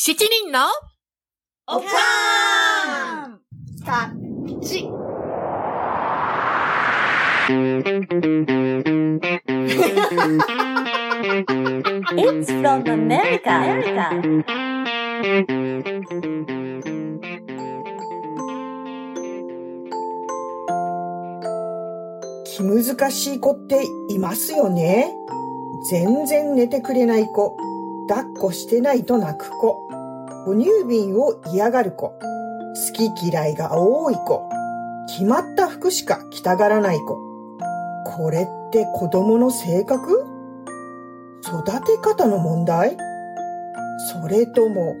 七人のおかーんタッチ。It's from America. America. 気難しい子っていますよね。全然寝てくれない子、抱っこしてないと泣く子、哺乳瓶を嫌がる子、好き嫌いが多い子、決まった服しか着たがらない子。これって子供の性格？育て方の問題？それとも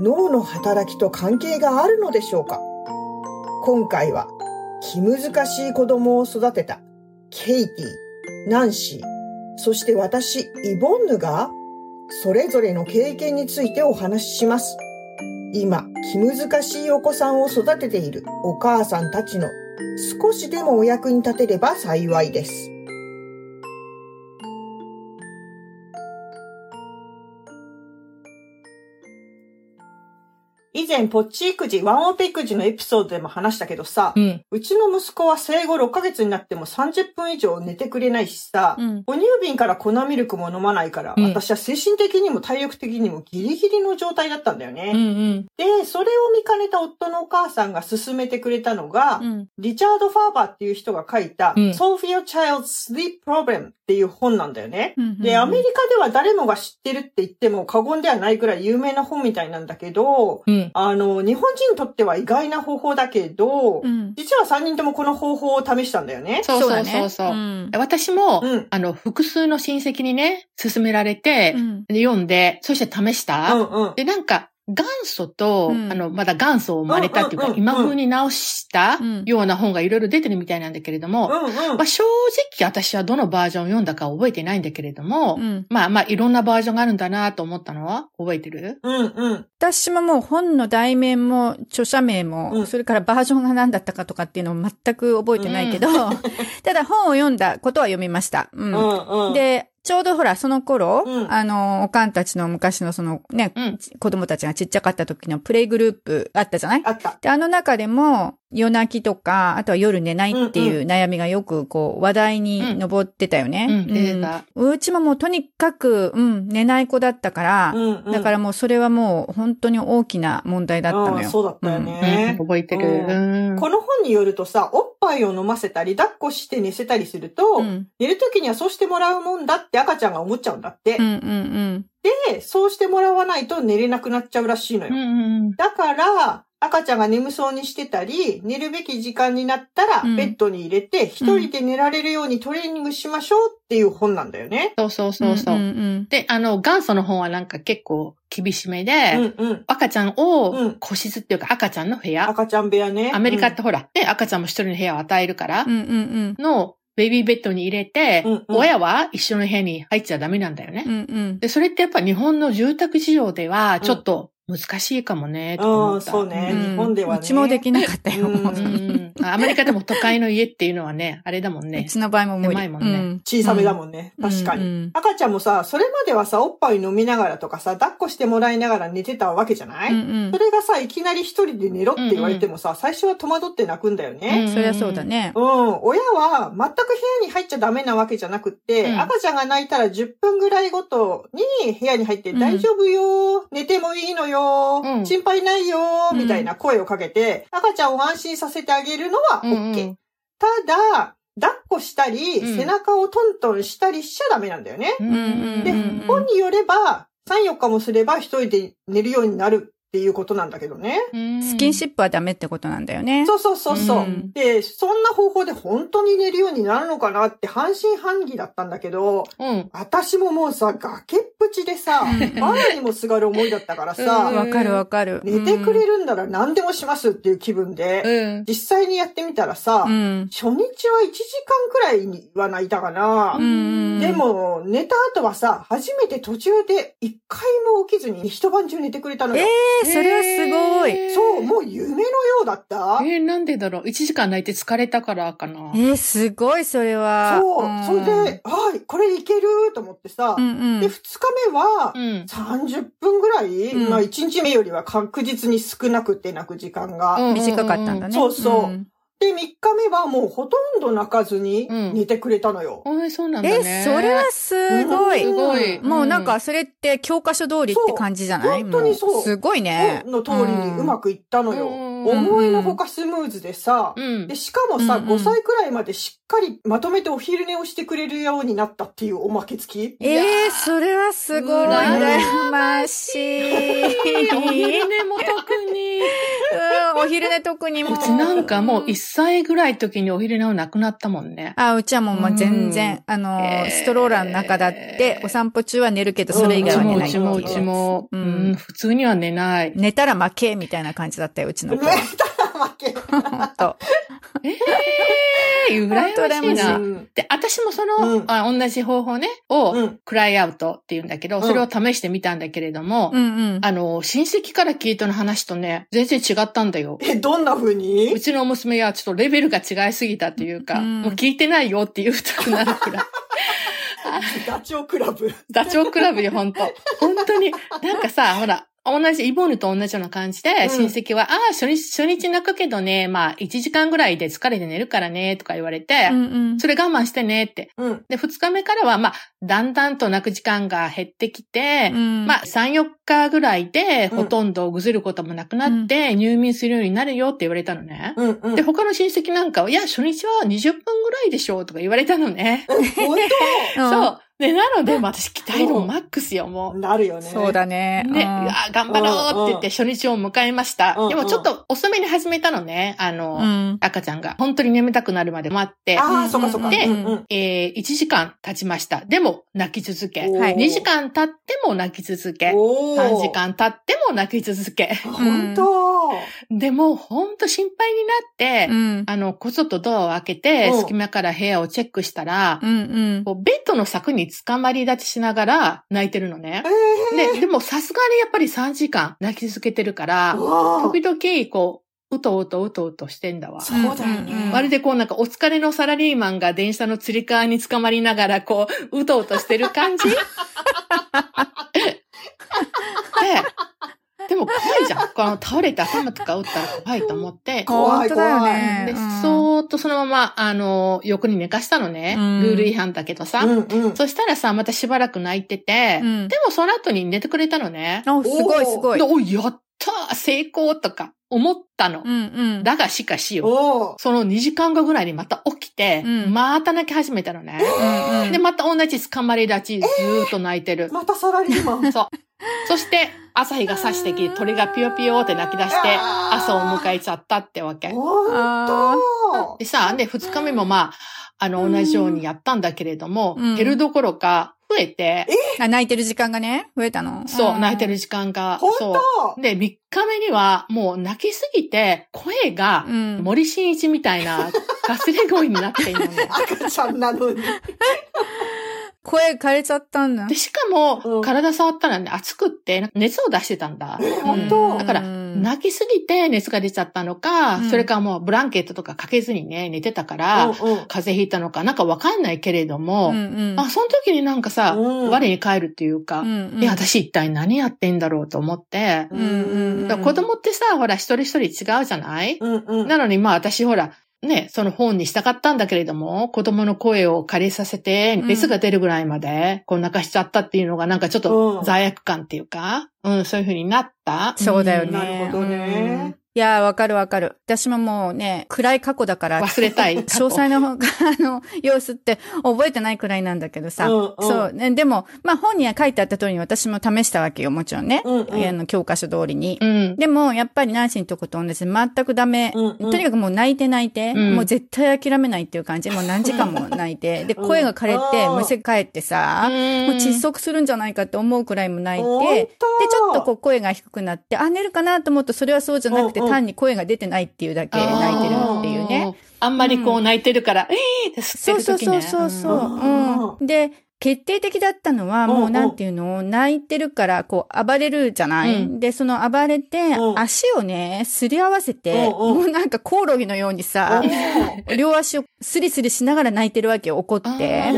脳の働きと関係があるのでしょうか？今回は気難しい子供を育てたケイティ、ナンシー、そして私、イボンヌが、それぞれの経験についてお話しします。今、気難しいお子さんを育てているお母さんたちの少しでもお役に立てれば幸いです。以前、ポッチ育児、ワンオペ育児のエピソードでも話したけどさ、うん。うちの息子は生後6ヶ月になっても30分以上寝てくれないしさ、うん。哺乳瓶から粉ミルクも飲まないから、うん私は精神的にも体力的にもギリギリの状態だったんだよね。うん。うん。で、それを見かねた夫のお母さんが勧めてくれたのが、うん。リチャード・ファーバーっていう人が書いた、うん Solve Your Child's Sleep Problem っていう本なんだよね。うん。で、アメリカでは誰もが知ってるって言っても過言ではないくらい有名な本みたいなんだけど、うん。あの、日本人にとっては意外な方法だけど、うん。実は3人ともこの方法を試したんだよね。そうそうそうそう。ん。私も、うん。あの、複数の親戚にね、勧められて、うん。で読んで、そして試した。うんうん。で、なんか、元祖と、うんあの、まだ元祖を生まれたっていうか、今風に直したうんような本がいろいろ出てるみたいなんだけれども、まあ、正直私はどのバージョンを読んだか覚えてないんだけれども、うん。まあまあ、いろんなバージョンがあるんだなと思ったのは覚えてる？うんうん。私ももう本の題名も著者名も、うんそれからバージョンが何だったかとかっていうのも全く覚えてないけど、ただ本を読んだことは読みました。うんうんうん。、で、ちょうどほら、その頃、うん。あの、おかんたちの昔のそのね、うん。子供たちがちっちゃかった時のプレイグループあったじゃない？あった。で、あの中でも、夜泣きとか、あとは夜寝ないっていう悩みがよくこう話題に上ってたよね。うん。うちももうとにかく、うん、寝ない子だったから、うんうん。だからもうそれはもう本当に大きな問題だったのよ。そうだったようんね。覚えてる。ううんこの本によるとさ、おっぱいを飲ませたり、抱っこして寝せたりすると、うん寝るときにはそうしてもらうもんだって赤ちゃんが思っちゃうんだって。うんうんうん。で、そうしてもらわないと寝れなくなっちゃうらしいのよ。うんうんだから、赤ちゃんが眠そうにしてたり、寝るべき時間になったらうん、ベッドに入れて、一人で寝られるようにトレーニングしましょうっていう本なんだよね。そうそうそうそう。んんで、あの、元祖の本はなんか結構厳しめで、うんうん。赤ちゃんうんを個室っていうか赤ちゃんの部屋、赤ちゃん部屋ね。アメリカってほら、ね、赤ちゃんも一人の部屋を与えるからうん、うんうん。のベイビーベッドに入れて、うんうん親は一緒の部屋に入っちゃダメなんだよね。うんうん。で、それってやっぱ日本の住宅事情ではちょっと難しいかもね、とか思うん、った。そうね。うん日本ではね。うちもできなかったよ。うんもううんアメリカでも都会の家っていうのはね、あれだもんうね。ちの場合も無理。狭いもんねうん小さめだもんね。確かに。うん赤ちゃんもさ、それまではさ、おっぱい飲みながらとかさ、抱っこしてもらいながら寝てたわけじゃない、うんうんそれがさ、いきなり一人で寝ろって言われてもさ、最初は戸惑って泣くんだよね。そりゃそうだね。うん、親は全く部屋に入っちゃダメなわけじゃなくって、うん赤ちゃんが泣いたら10分ぐらいごとに部屋に入って、うん大丈夫よ、寝てもいいのよ、うん。心配ないよ、うん。みたいな声をかけて、赤ちゃんを安心させてあげるのは OK。うんうん。ただ、抱っこしたり、うん。背中をトントンしたりしちゃダメなんだよね。でうん本によれば、3、4日もすれば一人で寝るようになるっていうことなんだけどね。スキンシップはダメってことなんだよね。そうそうそうそう、うんで、そんな方法で本当に寝るようになるのかなって半信半疑だったんだけど、うん。私ももうさ、崖っぷちでさ、うんバラにもすがる思いだったからうんさ、わかるわかる。寝てくれるんなら何でもしますっていう気分で、うん。実際にやってみたらさ、うん。初日は1時間くらいには泣いたかな。うん。で、も、寝た後はさ、初めて途中で一回も起きずに一晩中寝てくれたのよ。えー、それはすごい。えーそう、もう夢のようだった？えーなんでだろう ?1 時間泣いて疲れたからかな。えー、すごい、それは。そう、んそれで、はい、これいけると思ってさ、うんうん。で、二日目はう、ん。30分ぐらい、うんまあ一日目よりは確実に少なくて泣く時間が。うん短かったんだね。そうそうんで、三日目はもうほとんど泣かずにうん寝てくれたのよ。えーそうなんだね。え、それはすごい。すごい。もうなんか、それって教科書通りって感じじゃない？本当にそうもすごいね。の通りにうまくいったのよ。うん思いのほかスムーズでさ、うんで、。しかもさ、うんうん5歳くらいまでしっかりまとめてお昼寝をしてくれるようになったっていうおまけ付き？ええそれはすごい。羨ましい。お昼寝も特に。うん、お昼寝特にもう。うちなんかもう1歳ぐらいの時にお昼寝はなくなったもんね。あ、うちはもうまあ全然、うんあの、えーストローラーの中だって、お散歩中は寝るけど、それ以外は寝ないっていううちもうちも、ううんん、普通には寝ない。寝たら負けみたいな感じだったよ、うちのね子。、たら負け。ほんと。えー、羨ましいな。うんで、私もその、うんあ同じ方法ね、を、うんクライアウトって言うんだけど、うんそれを試してみたんだけれども、うんうん。あの、親戚から聞いたの話とね、全然違ったんだよ。え、どんな風に？うちの娘はちょっとレベルが違いすぎたというか、うんもう聞いてないよって言うたくなるくらい。ダチョウクラブ。ダチョウ倶楽部よ、本当本当に。なんかさ、ほら、同じ、イボーヌと同じような感じで、うん親戚は、ああ、初日、初日泣くけどね、まあ、1時間ぐらいで疲れて寝るからね、とか言われて、うんうん。それ我慢してねって。うん。で、2日目からは、まあ、だんだんと泣く時間が減ってきて、うんまあ、3、4日ぐらいで、うんほとんどぐずることもなくなって、入眠するようになるよって言われたのね。うん。うん。で、他の親戚なんかは、いや、初日は20分ぐらいでしょうとか言われたのね。本 そう。で、なので、まあ私、期待度マックスよ、も当なるよね。そうだね。う。ね、うんうわ頑張ろうって言って初日を迎えました。うんでもちょっと遅めに始めたのね、あの、うん。赤ちゃんが。本当に眠たくなるまで待って。ああ、うんそっかそっか。でうんうんえー、1時間経ちました。でも、泣き続け。はい2時間経っても泣き続け。おー3時。間経っても泣き続け。本当。でも、ほんと心配になって、うん。あの、こそっとドアを開けて、うん隙間から部屋をチェックしたら、うんうん。こうベッドの柵に捕まり立ちしながら泣いてるのね。えで、でもさすがにやっぱり3時間泣き続けてるから時々こう、うとうとうとうとしてんだわ。そうだよね。まるでこうなんかお疲れのサラリーマンが電車のつり革に捕まりながらこう、うとうとしてる感じ？で、でも怖いじゃん。この倒れて頭とか打ったら怖いと思って、怖い本当だよね。で、うんそーっとそのまま、あの、横に寝かしたのね。うんルール違反だけどさ。うんうん。そしたらさ、またしばらく泣いてて、うんでもその後に寝てくれたのね。あ、すごいすごいで、。お、やったー成功とか思ったの。うんうん。だがしかしよ。おーその2時間後ぐらいにまた起きて、うんまた泣き始めたのね。うんうんで、また同じ捕まり立ち、ずーっと泣いてる。またサラリーマン。そう。そして、朝日が差してきて、鳥がピヨピヨって泣き出して、朝を迎えちゃったってわけ。本当でさ、で、二日目もまあ、あの、同じようにやったんだけれども、うん減るどころか、増えて、あ、泣いてる時間がね、増えたの？そう、泣いてる。る時間が、本そ当う。で、三日目には、もう泣きすぎて、声がう、ん。森進一みたいな、かすれ声になっているのね。赤ちゃんなのに。声枯れちゃったんだ。で、。しかも、うん。体触ったらね、熱くって、熱を出してたんだ。え、うん。本当だからうん。泣きすぎて熱が出ちゃったのか、うん。それかもうブランケットとかかけずにね、寝てたから、うんうん。風邪ひいたのかなんかわかんないけれども、うんうん。あ、その時になんかさ、うん。我に返るっていうか、うんうん。え、私一体何やってんだろうと思って、うんうん。だから子供ってさ、ほら一人一人違うじゃない、うんうん。なのにまあ私ほら、ね、その本にしたかったんだけれども、子供の声を借りさせて、ん熱が出るぐらいまで、こう泣かしちゃったっていうのがなんかちょっうんと罪悪感っていうか、うん、そういう風になった。そうだよね。なるほどねうんいやー、わかるわかる。私ももうね、暗い過去だから。忘れたい。詳細の、あの、様子って覚えてないくらいなんだけどさ。うんうんそう、ね。でも、まあ本には書いてあった通りに私も試したわけよ、もちろんね。うんうんあの、教科書通りに。うん。でも、やっぱりナンシーのとこと同じで全くダメ。うんうんとにかくもう泣いて泣いて、うんもう絶対諦めないっていう感じ。もう何時間も泣いて。で、声が枯れて、うんむせ返ってさ、もう窒息するんじゃないかって思うくらいも泣いて、で、ちょっとこう声が低くなって、あ、寝るかなと思うとそれはそうじゃなくて、うんうん単に声が出てないっていうだけ泣いてるっていうね。。あんまりこう泣いてるから、ええーって吸ってそうそうる時ね。そうそうそう。うんうん。で、決定的だったのは、うんうんもうなんていうの、泣いてるから、こう、暴れるじゃない、うんで、その暴れて、うん足をね、すり合わせて、うんうんもうなんかコオロギのようにさ、両足をスリスリしながら泣いてるわけよ、怒って。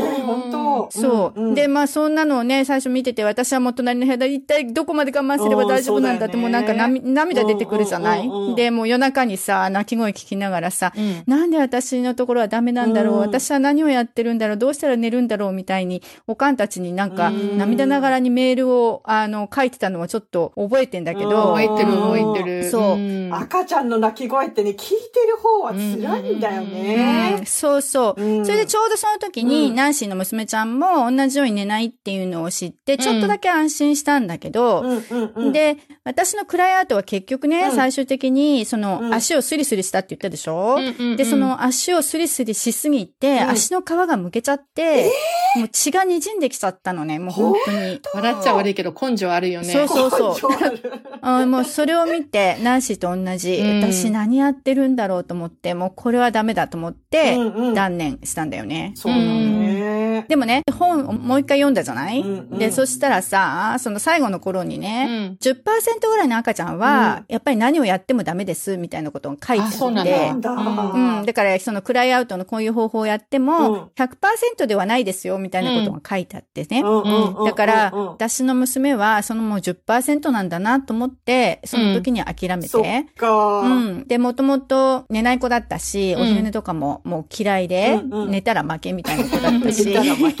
そう、んん。で、まあそんなのをね、最初見てて、私はもう隣の部屋で一体どこまで我慢すれば大丈夫なんだって、うんもうなんか涙涙出てくるじゃない、うんうんうんうん。で、もう夜中にさ、泣き声聞きながらさ、うん。なんで私のところはダメなんだろう、うん。私は何をやってるんだろう？どうしたら寝るんだろうみたいに、おかんたちになんか、うん。涙ながらにメールを、あの、書いてたのはちょっと覚えてんだけど、覚えてる覚えてる。そう。ん。赤ちゃんの泣き声ってね、聞いてる方は辛いんだようねん。そうそう。うん。それでちょうどその時に、うん。ナンシーの娘ちゃんも同じように寝ないっていうのを知って、ちょっとだけ安心したんだけど、で、私のクライアウトは結局ね、うん最終的に、その、うん。足をスリスリしたって言ったでしょ、で、その足をスリスリしすぎて、うん。足の皮がむけちゃって、もう血が滲んできちゃったのね、もう本当に。笑っちゃ悪いけど根性あるよね。そうそうそう。もうそれを見て、ナンシーと同じ、うん。私何やってるんだろうと思って、もうこれはダメだと思って、断念したんだよね。そうだね。でもね、本をもう一回読んだじゃない、うんうんで、そしたらさ、その最後の頃にうね、ん。10%ぐらいの赤ちゃんは、やっぱり何をやってもダメです、みたいなことを書いてあって。あそうなんだ。うん。だから、そのクライアウトのこういう方法をやってうんも、100%ではないですよ、みたいなことが書いてあってね。うんうんうんだから、うんうん私の娘は、そのもう10%なんだなと思って、その時に諦めて。そっか。うん。で、もともと寝ない子だったし、うんお昼寝とかももう嫌いで、うんうん寝たら負けみたいな子だったし言っ。たら負け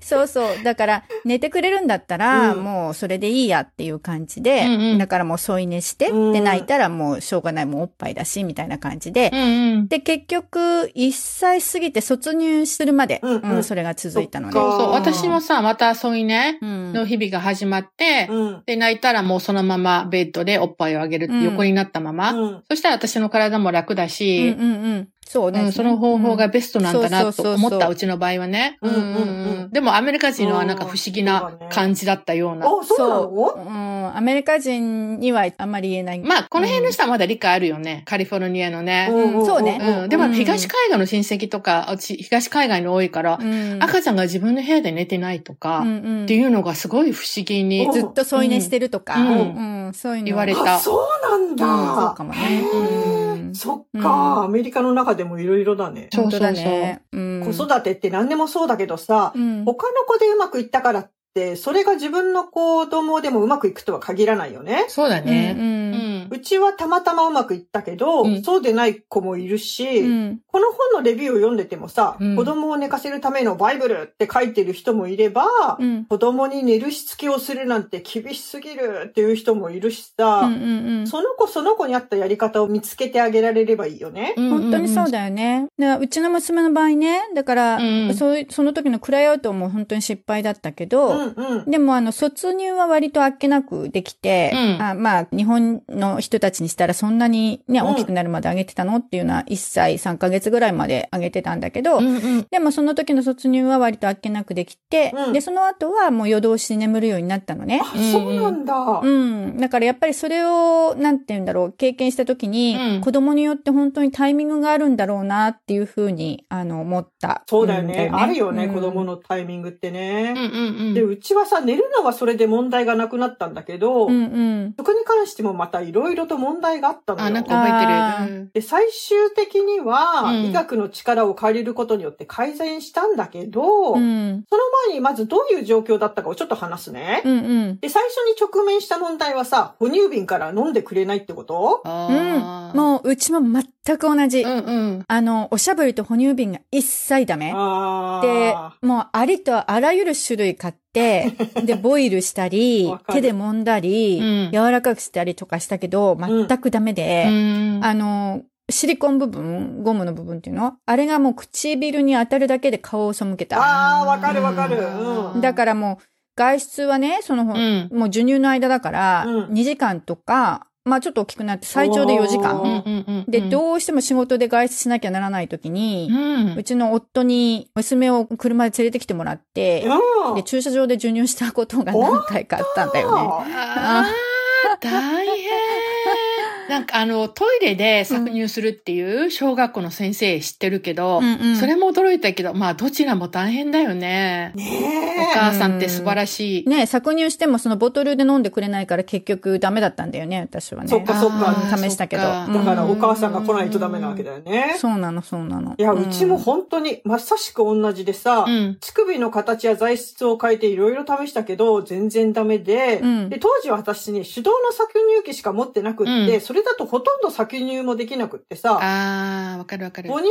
そうそう。だから、寝てくれるんだったら、うんもうそれでいいやっていう感じで、うんうんだからもう添い寝して、うんで、泣いたらもうしょうがない、もうおっぱいだし、みたいな感じで、うんうん。で、結局、1歳過ぎて卒入するまで、うんうんそれが続いたのね。そっかそう、私もさ、また添い寝うんの日々が始まって、うん。で、泣いたらもうそのままベッドでおっぱいをあげる横になったまま。うんそしたら私の体も楽だうんし、うんうん。そうね。うん、その方法がベストなんだなと思った、うちの場合はね。うんうんうんでもアメリカ人のはなんか不思議な感じだったような。あ、そうう。うん。アメリカ人にはあんまり言えない。まあ、この辺の人はまだ理解あるよね。カリフォルニアのね。んそうね。うん。でもうん東海岸の親戚とか、うち東海岸に多いからう、ん、赤ちゃんが自分の部屋で寝てないとか、っていうのがすごい不思議にうん。ずっと添い寝してるとか、うん。うん。そういうの。言われた。あ、そうなんだ。うんそうかもねそっうんか、アメリカの中でもいろいろだね。そう本当だね。うん子育てって何でもそうだけどさ、うん他の子でうまくいったからって、それが自分の子供でもうまくいくとは限らないよね。そうだね。ううんん。うちはたまたまうまくいったけど、うん。そうでない子もいるし、うん。この本のレビューを読んでてもさ、うん。子供を寝かせるためのバイブルって書いてる人もいれば、うん。子供に寝るしつけをするなんて厳しすぎるっていう人もいるしさ、うんうんうん。その子その子に合ったやり方を見つけてあげられればいいよね。本当にそうだよね。だからうちの娘の場合ね、だから、うんそういうその時のクライアウトも本当に失敗だったけど、うんうん。でもあの、卒入は割とあっけなくできて、うん。あまあ、日本の人たちにしたらそんなにね、うん大きくなるまで上げてたのっていうのは1歳3ヶ月ぐらいまで上げてたんだけど、うんうん。でもその時の卒入は割とあっけなくできて、うんで、その後はもう夜通し眠るようになったのね。あ、そうなんだ。うん。だからやっぱりそれを、なんて言うんだろう、経験した時に、うん子供によって本当にタイミングがあるんだろうなっていうふうに、あの、思った。そうだよね。んあるよね、うん子供のタイミングってうんね。うんで、うん。うちはさ、寝るのはそれで問題がなくなったんだけど、うんうん。そこに関してもまたいろいろと問題があったのよ。あ、なんか覚えてる。うんで、最終的には、うん医学の力を借りることによって改善したんだけど、うん。その前にまずどういう状況だったかをちょっと話すね。うんうん。で、最初に直面した問題はさ、哺乳瓶から飲んでくれないってこと？あーもう、うちも全く同じ。うんうん。あの、おしゃぶりと哺乳瓶が一切ダメ。あであ。、もうありとあらゆる種類買って、で、ボイルしたり手で揉んだり、うん柔らかくしたりとかしたけど、全くダメで、うんあの、シリコン部分、ゴムの部分っていうの？あれがもう唇に当たるだけで顔を背けた。ああ、わかるわかる。うん。だからもう、外出はね、その、うん。もう授乳の間だから、うん2時間とか、まあちょっと大きくなって最長で4時お間。ーで、どうしても仕事で外出しなきゃならない時に、うちの夫に娘を車で連れてきてもらって、うん。で、駐車場で授乳したことが何回かあったんだよね。大変。なんかあの、トイレで搾乳するっていう小学校の先生知ってるけど、うんうんそれも驚いたけど、まあどちらも大変だよね。ねお母さんって素晴らしい。ね搾乳してもそのボトルで飲んでくれないから結局ダメだったんだよね、私はね。そっかそっかうん試したけど。だからうんお母さんが来ないとダメなわけだよね。そうなの、そうなの。いや、んうちも本当にまさしく同じでさ、うん。乳首の形や材質を変えていろいろ試したけど、全然ダメで、うんで、当時は私ね、手動の搾乳機しか持ってなくって、うんそれだとほとんど搾乳もできなくってさ、あー、わかるわかる。母乳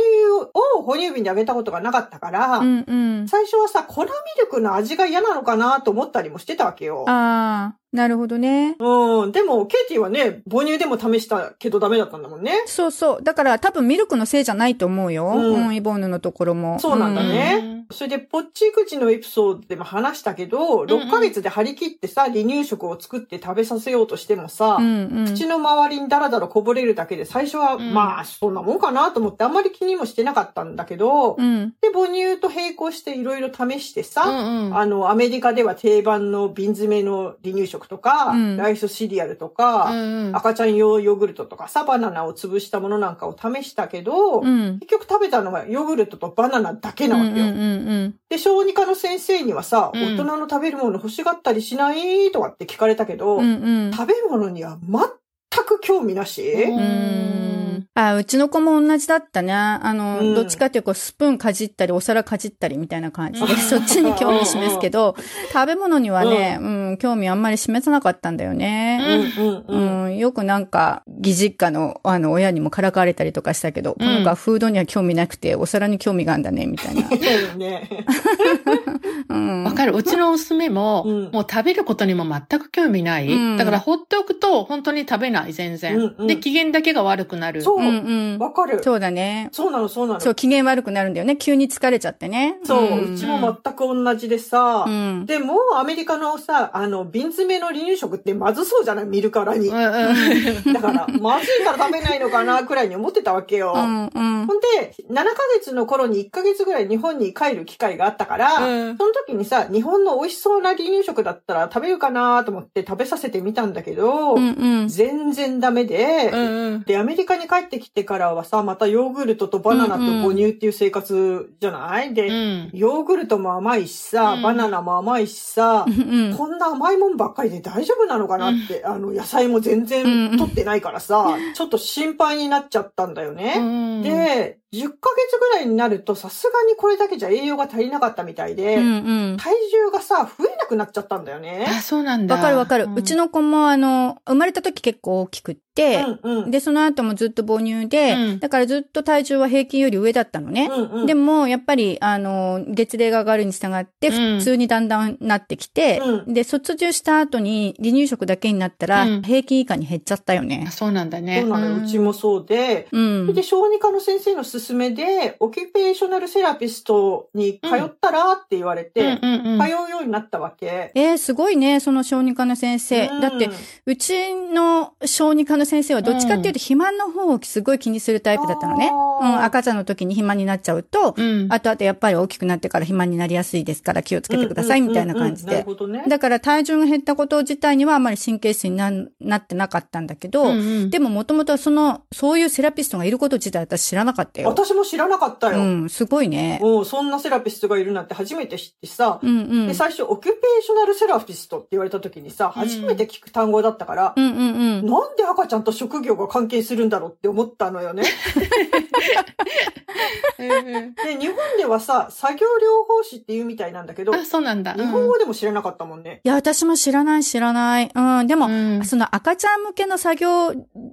を哺乳瓶であげたことがなかったから、うんうん。最初はさ、粉ミルクの味が嫌なのかなと思ったりもしてたわけよ。ああ、なるほどね。うん。でも、ケイティはね、母乳でも試したけどダメだったんだもんね。そうそう。だから多分ミルクのせいじゃないと思うよ。うんうん、イボーヌのところも。そうなんだねうんそれで、ポッチ口のエピソードでも話したけど、6ヶ月で張り切ってさ、離乳食を作って食べさせようとしてもさ、うんうん。口の周りにダラダラこぼれるだけで、最初は、うんまあ、そんなもんかなと思ってあんまり気にもしてなかったんだけど、うん。で、母乳と並行していろいろ試してさ、うんうん。あの、アメリカでは定番の瓶詰めの離乳食とか、うんライスシリアルとか、うんうん赤ちゃん用ヨーグルトとかさ、バナナを潰したものなんかを試したけど、うん。結局食べたのはヨーグルトとバナナだけなわけよ。うんうんうんで、小児科の先生にはさ、うん大人の食べるもの欲しがったりしないとかって聞かれたけど、うん。うんうん。食べ物には全く興味なし、あ、うちの子も同じだったね。あの、うんどっちかっていうと、スプーンかじったり、お皿かじったりみたいな感じで、うん そっちに興味示すけど、食べ物にはね、うん、興味あんまり示さなかったんだよね。うんうんううん。ん、よくなんか、義実家の、あの、親にもからかわれたりとかしたけど、この子はフードには興味なくて、お皿に興味があるんだね、みたいな。そうよね。うん。わかる。うちの娘も、うんもう食べることにも全く興味ない。うんだから放っておくと本当に食べない、全然。うんうんで、機嫌だけが悪くなる。そうう、んうん。わかる。そうだね。そうなの、そうなの。そう、機嫌悪くなるんだよね。急に疲れちゃってね。そう、んうちも全く同じでさ、うん。でも、アメリカのさ、あの、瓶詰めの離乳食ってまずそうじゃない？見るからに。うんだうんから、まずいから食べないのかな、くらいに思ってたわけよ。うんうん。ほんで、7ヶ月の頃に1ヶ月ぐらい日本に帰る機会があったから、うんその時にさ、日本の美味しそうな離乳食だったら食べるかなと思って食べさせてみたんだけど、うんうん。全然ダメで、うんうんで、アメリカに帰ってきてからはさ、またヨーグルトとバナナと母乳っていう生活じゃない、で、うん。ヨーグルトも甘いしさ、うん。バナナも甘いしさ、うんこんな甘いもんばっかりで大丈夫なのかなって、あの、野菜も全然取ってないからさ、ちょっと心配になっちゃったんだよね。うん。で、10ヶ月ぐらいになるとさすがにこれだけじゃ栄養が足りなかったみたいで、うんうん。体重がさ、増えなくなっちゃったんだよね。あ、そうなんだ。わかるわかる。うちの、の子もあの、生まれた時結構大きくって、うんうん。で、その後もずっと母乳で、うんだからずっと体重は平均より上だったのね。うんうん、でも、やっぱり、あの、月齢が上がるに従って、うん普通にだんだんなってきて、うで、卒業した後に離乳食だけになったら、うん平均以下に減っちゃったよねあ。そうなんだね。そうなのよ。うちもそうで、うん。で、小児科の先生の勧めで、オキュペーショナルセラピストに通ったらって言われて、通うようになったわけ。えー、すごいね、その小児科の先生。うんだって、うちの小児科の先生はどっちかっていうと肥満の方をすごい気にするタイプだったのね。あうーん、赤ちゃんの時に肥満になっちゃうと、うん。あとあとやっぱり大きくなってから肥満になりやすいですから気をつけてくださいみたいな感じで。だから体重が減ったこと自体にはあまり神経質にななってなかったんだけど、うんうんでももともとその、そういうセラピストがいること自体私知らなかったよ。私も知らなかったよ。うん、すごいね。もうそんなセラピストがいるなんて初めて知ってさ、うんうん。で、最初、オキュペーショナルセラピストって言われた時にさ、うん初めて聞く単語だったから、うんうんうん。なんで赤ちゃんと職業が関係するんだろうって思ったのよね。で、日本ではさ、作業療法士って言うみたいなんだけど、あ、そうなんだ。日本語でも知らなかったもんね。いや、私も知らない知らない。うん、でも、うんその赤ちゃん向けの作業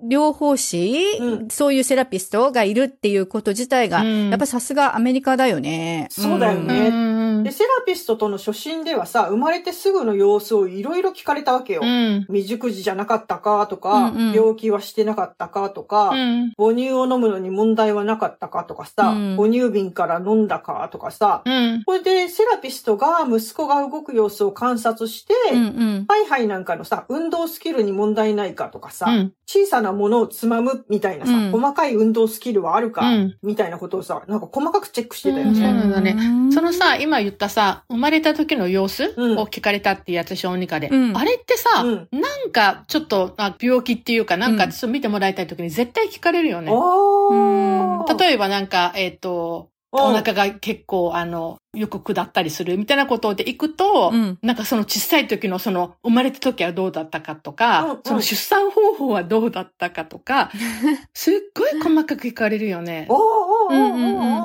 療法士、うんそういうセラピストがいるっていうこと自体が、うん。やっぱさすがアメリカだよね。そうだよね。うんで、セラピストとの初診ではさ、生まれてすぐの様子をいろいろ聞かれたわけよ。うん。未熟児じゃなかったかとか、うんうん病気はしてなかったかとか、うん。母乳を飲むのに問題はなかったかとかさ、うん母乳瓶から飲んだかとかさ、うん。これでセラピストが息子が動く様子を観察して、うんうん。ハイハイなんかのさ、運動スキルに問題ないかとかさ、うん小さなものをつまむみたいなさ、うん細かい運動スキルはあるか、うんみたいなことをさ、なんか細かくチェックしてたようんそうそのさ、今言っったさ、生まれた時の様子うんを聞かれたっていうやつ、小児科で。うんあれってさ、うんなんかちょっとあ病気っていうか、なんかうんちょっと見てもらいたい時に絶対聞かれるよね。ああ。例えばなんか、えっ、と、お腹が結構、あの、よく下ったりするみたいなことで行くと、うんなんかその小さい時のその生まれた時はどうだったかとか、うんうんその出産方法はどうだったかとか、すっごい細かく聞かれるよね。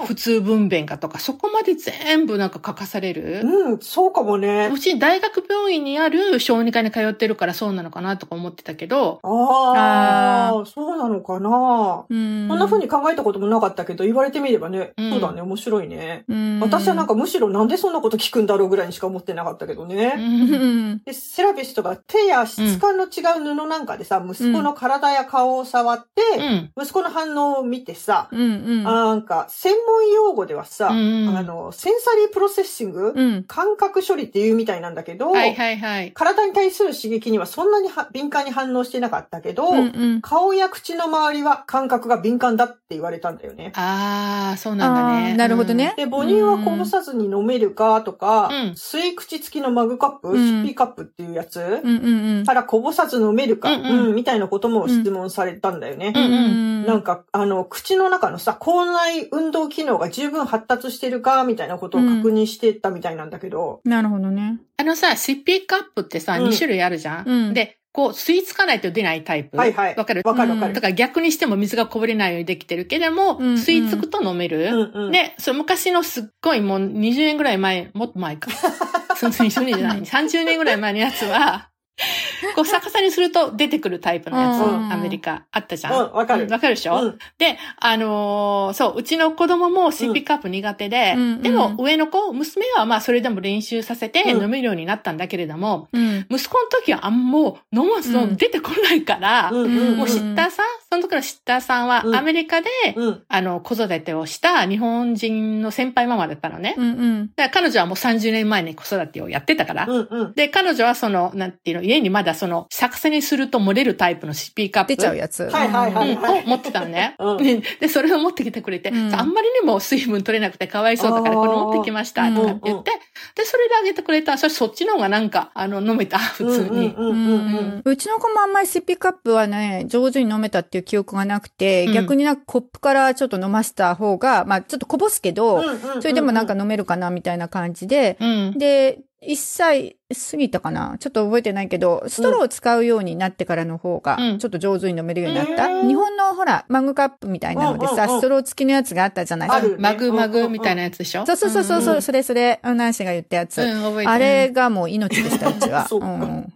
普通分娩かとか、そこまで全部なんか書かされる？うん、そうかもね。うち大学病院にある小児科に通ってるからそうなのかなとか思ってたけど、ああ、そうなのかな。うんこんな風に考えたこともなかったけど、言われてみればね、うんそうだね、面白いね。うん私はなんかむしろなんでそんなこと聞くんだろうぐらいにしか思ってなかったけどうね。うんんで、セラピストが手や質感の違う布なんかでさ、息子の体や顔を触って、うん。息子の反応を見てさ、うんうんなんか、専門用語ではさ、うんあの、 sensory processing、うん感覚処理っていうみたいなんだけど、はいはいはい。体に対する刺激にはそんなには敏感に反応してなかったけど、うんうん顔や口の周りは感覚が敏感だって言われたんだよね。ああ、そうなんだね。なるほどねで、母乳はこぼさずに飲めるかとか、うん吸い口付きのマグカップ、うん sippy cup っていうやつ、うんうんうんからこぼさず飲めるか、うんうんうんみたいなことも質問されたんだよね。うんうんなんか、あの、口の中のさ、口内運動機能が十分発達してるか、みたいなことを確認してたみたいなんだけど、なるほどね。あのさ、シッピーカップってさ、うん2種類あるじゃんで、こう、吸い付かないと出ないタイプ。はいはい。わかる？わかるわかる。だから逆にしても水がこぼれないようにできてるけれども、うんうん吸い付くと飲める？うんうん。で、それ昔のすっごいもう20年ぐらい前、もっと前か。その20年じゃない。30年ぐらい前のやつは、こう逆さにすると出てくるタイプのやつ、うん。アメリカ。あったじゃん。うんわかる。わかるでしょ、うん。で、あのーそう、うちの子供もシッピーカップ苦手で、うん。でも上の子、娘はまあそれでも練習させてうん。飲めるようになったんだけれども、うん。息子の時はあんもう飲ますのうん。出てこないから、もうシッターさん、その時のシッターさんはうんアメリカで、うん。あの、子育てをした日本人の先輩ママだったのね。うんうん。だから彼女はもう30年前に子育てをやってたから。うんうん。で、彼女はその、なんていうの、家にまだその、逆さにすると漏れるタイプのシッピーカップ。出ちゃうやつ。はいはいはいうんを持ってたのね。うんでで、それを持ってきてくれて、うんあんまりにも水分取れなくてかわいそうだからこれ持ってきました、とかって言って、で、それであげてくれた。それそっちの方がなんか、あの、飲めた、普通に。うんうんうんうん。うちの子もあんまりシッピーカップはね、上手に飲めたっていう記憶がなくて、うん。逆になんかコップからちょっと飲ませた方が、まあちょっとこぼすけど、うんうんうん。それでもなんか飲めるかなみたいな感じで、うん。で、1歳過ぎたかな？ちょっと覚えてないけど、ストローを使うようになってからの方がうん、ちょっと上手に飲めるようになった。うん日本のほら、マグカップみたいなのでさ、うんうんうんストロー付きのやつがあったじゃない？あるねマグマグみたいなやつでしょ？そうそうそうそう、うんうんそれそれ、ナンシーが言ったやつ。うん、覚えてる。あれがもう命でした、うちは。そうかん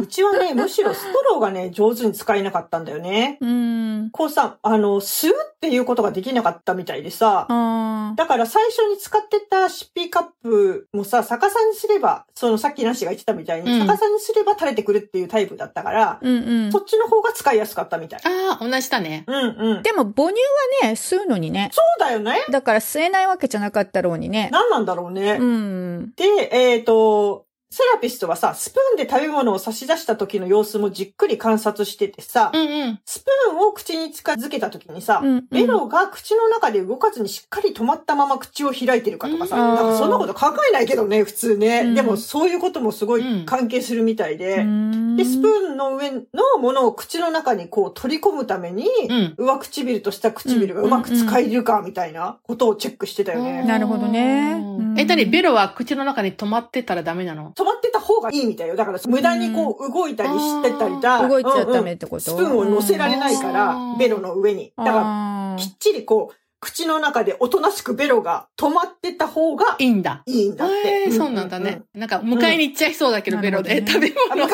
うちはね、むしろストローがね、上手に使えなかったんだよね。うん。こうさ、あの、吸うっていうことができなかったみたいでさ、あだから最初に使ってたシッピーカップもさ、逆さにすれば、そのさっきなしが言ってたみたいに、うん逆さにすれば垂れてくるっていうタイプだったから、うんうんそ。っちの方が使いやすかったみたい。ああ、同じだね。うんうん。でも母乳はね、吸うのにね。そうだよね。だから吸えないわけじゃなかったろうにね。何なんだろうね。うん。で、えっ、と、セラピストはさ、スプーンで食べ物を差し出した時の様子もじっくり観察しててさ、うんうん。スプーンを口に近づけた時にさ、うんうん。ベロが口の中で動かずにしっかり止まったまま口を開いてるかとかさ、うんなんかそんなこと考えないけどね、普通ね。うん。でもそういうこともすごい関係するみたいで、で、スプーンの上のものを口の中にこう取り込むために、うん。上唇と下唇がうまく使えるかみたいなことをチェックしてたよね。なるほどね。うん。え、なに、ベロは口の中に止まってたらダメなの？止まってた方がいいみたいよ。だから無駄にこう動いたりしてたりだ。動いちゃダメうんってこと？スプーンを乗せられないからう、んベロの上に。だから、きっちりこう、口の中でおとなしくベロが止まってた方がいいんだ。いいんだって。ええそうなんだね。なんか、迎えに行っちゃいそうだけど、うんベロで。な食べ物。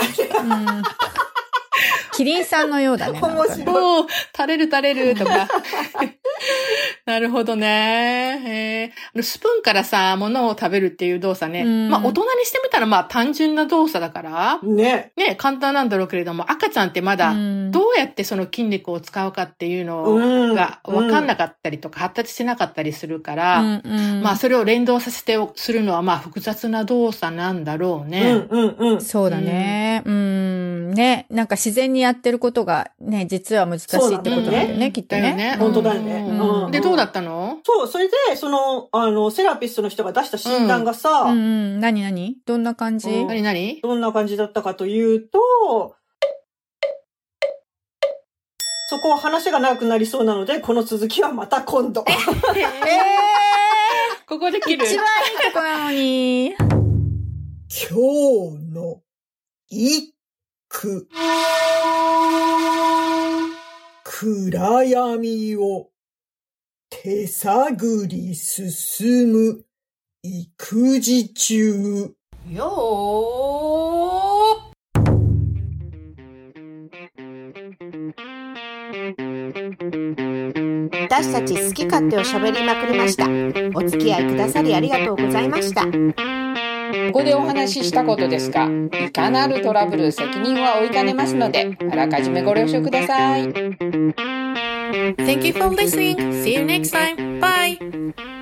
うんキリンさんのようだね。面白いもう、垂れる垂れるとか。なるほどね。へえあのスプーンからさ、物を食べるっていう動作ね。うんまあ、大人にしてみたら、まあ、単純な動作だから、ね。ね、簡単なんだろうけれども、赤ちゃんってまだ、うんどうやってその筋肉を使うかっていうのうんが分かんなかったりとか、発達してなかったりするから、うんうんまあ、それを連動させてするのは、まあ、複雑な動作なんだろううね。んうんうん。そうだね。うん。ね。なんか自然にやってることがね、実は難しいってことなんだよね、ねきっとね。ね。本当だよねうんうんで、どうだったの？そう、それで、その、あの、セラピストの人が出した診断がさ、うんうん。何何？どんな感じ、うん何何？どんな感じだったかというと、そこは話が長くなりそうなので、この続きはまた今度。え ここで切る？ー、一番いいとこなのに。今日の一句。暗闇を手探り進む育児中。よ私たち好き勝手を喋りまくりました。お付き合いくださりありがとうございました。ここでお話ししたことですが、いかなるトラブル責任は負いかねますので、あらかじめご了承ください。Thank you for listening. See you next time. Bye.